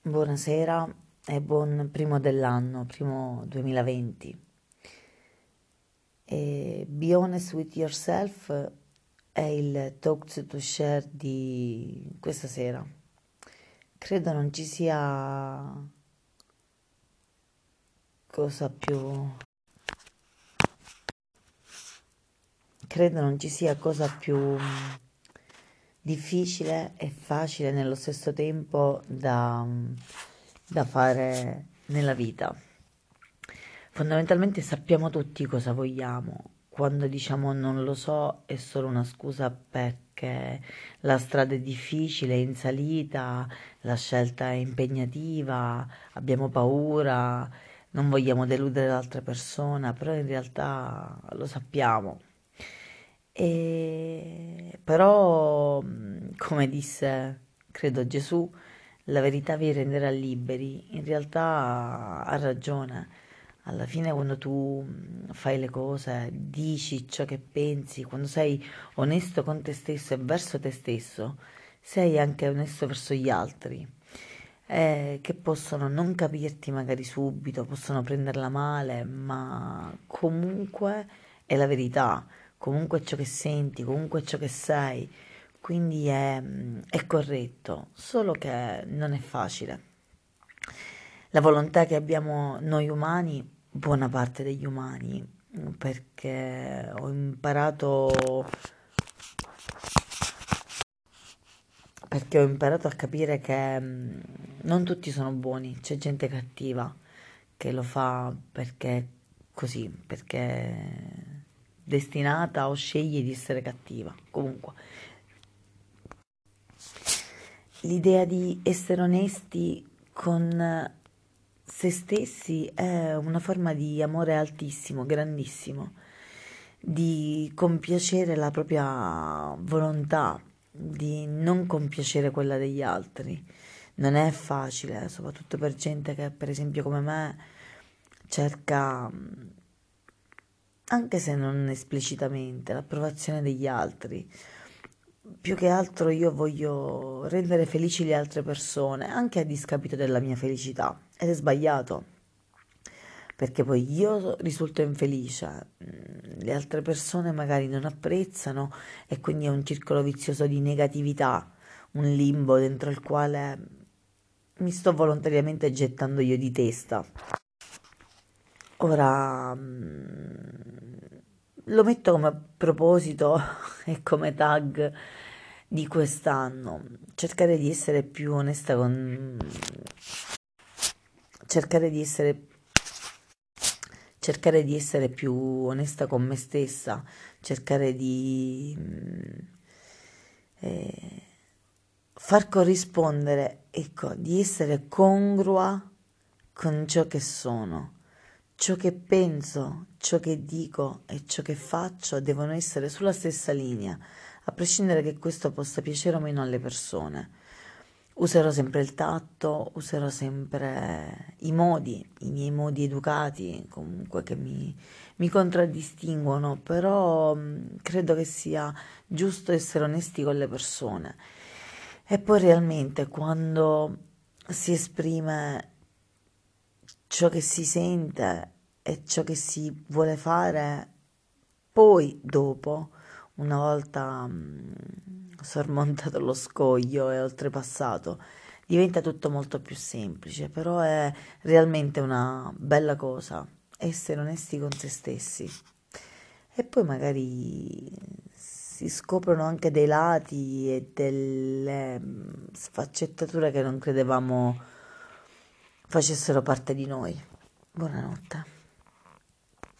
Buonasera e buon primo dell'anno, primo 2020. E Be Honest with Yourself è il talk to share di questa sera. Credo non ci sia cosa più credo non ci sia cosa più difficile e facile nello stesso tempo da, da fare nella vita. Fondamentalmente sappiamo tutti cosa vogliamo. Quando diciamo non lo so è solo una scusa perché la strada è difficile, è in salita, la scelta è impegnativa, abbiamo paura, non vogliamo deludere l'altra persona, però in realtà lo sappiamo. E però, come disse, credo Gesù, la verità vi renderà liberi. In realtà ha ragione. Alla fine quando tu fai le cose, dici ciò che pensi, quando sei onesto con te stesso e verso te stesso, sei anche onesto verso gli altri, eh, che possono non capirti magari subito, possono prenderla male, ma comunque è la verità comunque ciò che senti, comunque ciò che sei, quindi è, è corretto, solo che non è facile. La volontà che abbiamo noi umani, buona parte degli umani, perché ho imparato perché ho imparato a capire che mm, non tutti sono buoni, c'è gente cattiva che lo fa perché così, perché destinata o sceglie di essere cattiva. Comunque, l'idea di essere onesti con se stessi è una forma di amore altissimo, grandissimo, di compiacere la propria volontà, di non compiacere quella degli altri. Non è facile, soprattutto per gente che per esempio come me cerca anche se non esplicitamente, l'approvazione degli altri. Più che altro io voglio rendere felici le altre persone, anche a discapito della mia felicità. Ed è sbagliato, perché poi io risulto infelice, mm, le altre persone magari non apprezzano e quindi è un circolo vizioso di negatività, un limbo dentro il quale mi sto volontariamente gettando io di testa. Ora mm, lo metto come proposito e come tag di quest'anno, cercare di essere più onesta con cercare di essere cercare di essere più onesta con me stessa, cercare di mm, eh, far corrispondere, ecco, di essere congrua con ciò che sono Ciò che penso, ciò che dico e ciò che faccio devono essere sulla stessa linea, a prescindere che questo possa piacere o meno alle persone. Userò sempre il tatto, userò sempre i modi, i miei modi educati, comunque che mi, mi contraddistinguono, però mm, credo che sia giusto essere onesti con le persone. E poi realmente quando si esprime ciò che si sente e ciò che si vuole fare poi dopo, una volta mh, mm, sormontato lo scoglio e oltrepassato, diventa tutto molto più semplice, però è realmente una bella cosa essere onesti con se stessi. E poi magari si scoprono anche dei lati e delle mm, sfaccettature che non credevamo facessero parte di noi. Buonanotte.